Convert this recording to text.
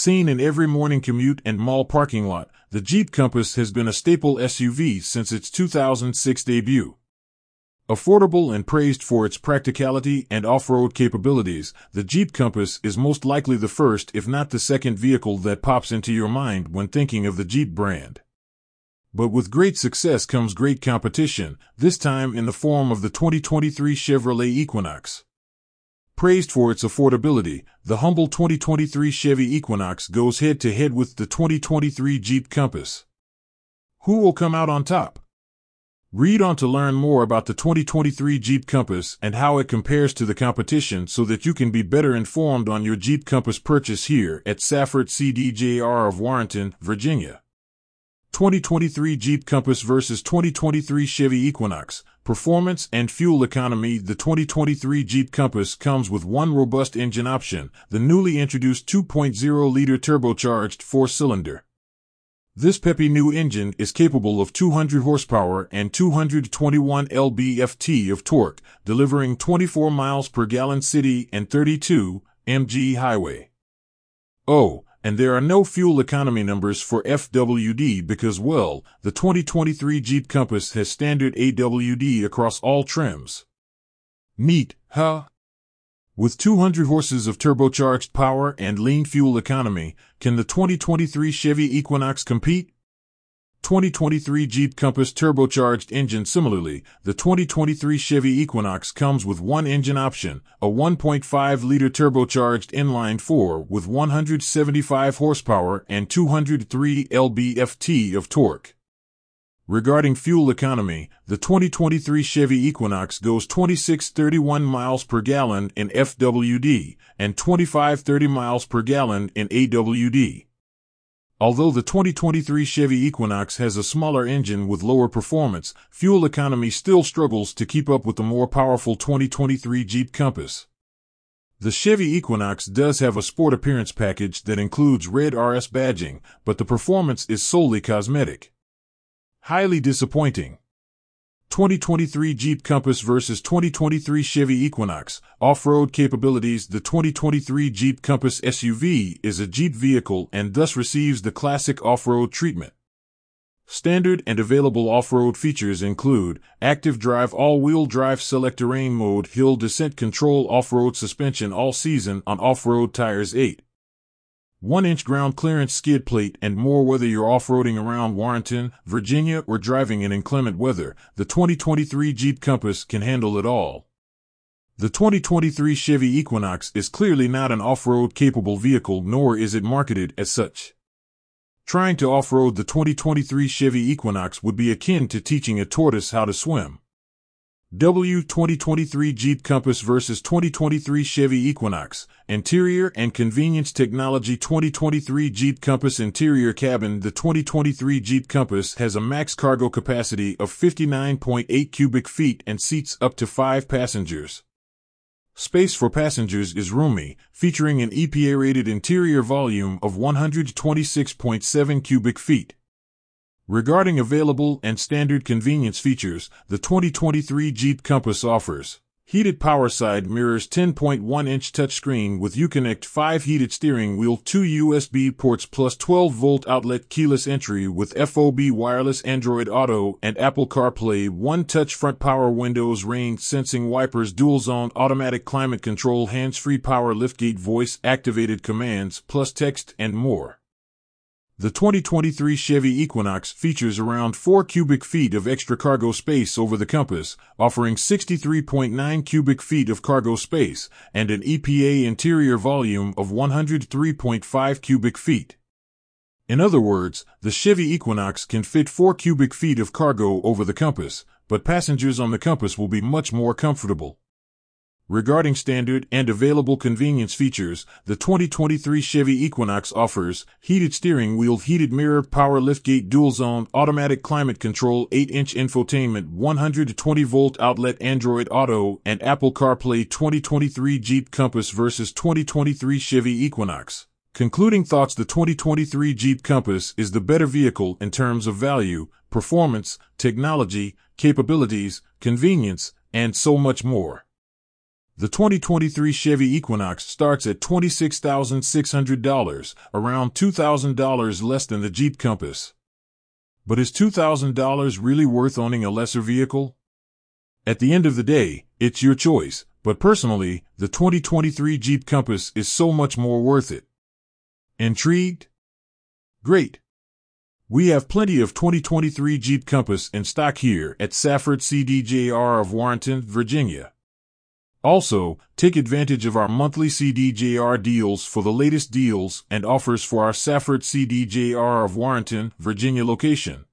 Seen in every morning commute and mall parking lot, the Jeep Compass has been a staple SUV since its 2006 debut. Affordable and praised for its practicality and off-road capabilities, the Jeep Compass is most likely the first if not the second vehicle that pops into your mind when thinking of the Jeep brand. But with great success comes great competition, this time in the form of the 2023 Chevrolet Equinox. Praised for its affordability, the humble 2023 Chevy Equinox goes head to head with the 2023 Jeep Compass. Who will come out on top? Read on to learn more about the 2023 Jeep Compass and how it compares to the competition so that you can be better informed on your Jeep Compass purchase here at Safford CDJR of Warrenton, Virginia. 2023 Jeep Compass versus 2023 Chevy Equinox. Performance and fuel economy. The 2023 Jeep Compass comes with one robust engine option, the newly introduced 2.0 liter turbocharged four cylinder. This peppy new engine is capable of 200 horsepower and 221 lb-ft of torque, delivering 24 miles per gallon city and 32 mg highway. Oh, and there are no fuel economy numbers for FWD because, well, the 2023 Jeep Compass has standard AWD across all trims. Neat, huh? With 200 horses of turbocharged power and lean fuel economy, can the 2023 Chevy Equinox compete? 2023 Jeep Compass turbocharged engine Similarly, the 2023 Chevy Equinox comes with one engine option, a 1.5-liter turbocharged inline-4 with 175 horsepower and 203 lb-ft of torque. Regarding fuel economy, the 2023 Chevy Equinox goes 2631 miles per gallon in FWD and 2530 miles per gallon in AWD. Although the 2023 Chevy Equinox has a smaller engine with lower performance, fuel economy still struggles to keep up with the more powerful 2023 Jeep Compass. The Chevy Equinox does have a sport appearance package that includes red RS badging, but the performance is solely cosmetic. Highly disappointing. 2023 Jeep Compass versus 2023 Chevy Equinox. Off-road capabilities The 2023 Jeep Compass SUV is a Jeep vehicle and thus receives the classic off-road treatment. Standard and available off-road features include active drive all-wheel drive select terrain mode hill descent control off-road suspension all season on off-road tires 8 one inch ground clearance skid plate and more whether you're off-roading around Warrenton, Virginia or driving in inclement weather, the 2023 Jeep Compass can handle it all. The 2023 Chevy Equinox is clearly not an off-road capable vehicle nor is it marketed as such. Trying to off-road the 2023 Chevy Equinox would be akin to teaching a tortoise how to swim. W 2023 Jeep Compass versus 2023 Chevy Equinox. Interior and Convenience Technology 2023 Jeep Compass Interior Cabin The 2023 Jeep Compass has a max cargo capacity of 59.8 cubic feet and seats up to 5 passengers. Space for passengers is roomy, featuring an EPA rated interior volume of 126.7 cubic feet. Regarding available and standard convenience features, the 2023 Jeep Compass offers heated power side mirrors 10.1-inch touchscreen with Uconnect 5 heated steering wheel 2 USB ports plus 12-volt outlet keyless entry with FOB wireless Android Auto and Apple CarPlay 1 touch front power windows rain sensing wipers dual zone automatic climate control hands-free power liftgate voice activated commands plus text and more. The 2023 Chevy Equinox features around 4 cubic feet of extra cargo space over the Compass, offering 63.9 cubic feet of cargo space and an EPA interior volume of 103.5 cubic feet. In other words, the Chevy Equinox can fit 4 cubic feet of cargo over the Compass, but passengers on the Compass will be much more comfortable. Regarding standard and available convenience features, the 2023 Chevy Equinox offers heated steering wheel, heated mirror, power liftgate, dual zone, automatic climate control, 8-inch infotainment, 120 volt outlet Android Auto, and Apple CarPlay 2023 Jeep Compass versus 2023 Chevy Equinox. Concluding thoughts The 2023 Jeep Compass is the better vehicle in terms of value, performance, technology, capabilities, convenience, and so much more. The 2023 Chevy Equinox starts at $26,600, around $2,000 less than the Jeep Compass. But is $2,000 really worth owning a lesser vehicle? At the end of the day, it's your choice, but personally, the 2023 Jeep Compass is so much more worth it. Intrigued? Great. We have plenty of 2023 Jeep Compass in stock here at Safford CDJR of Warrenton, Virginia. Also, take advantage of our monthly CDJR deals for the latest deals and offers for our Safford CDJR of Warrenton, Virginia location.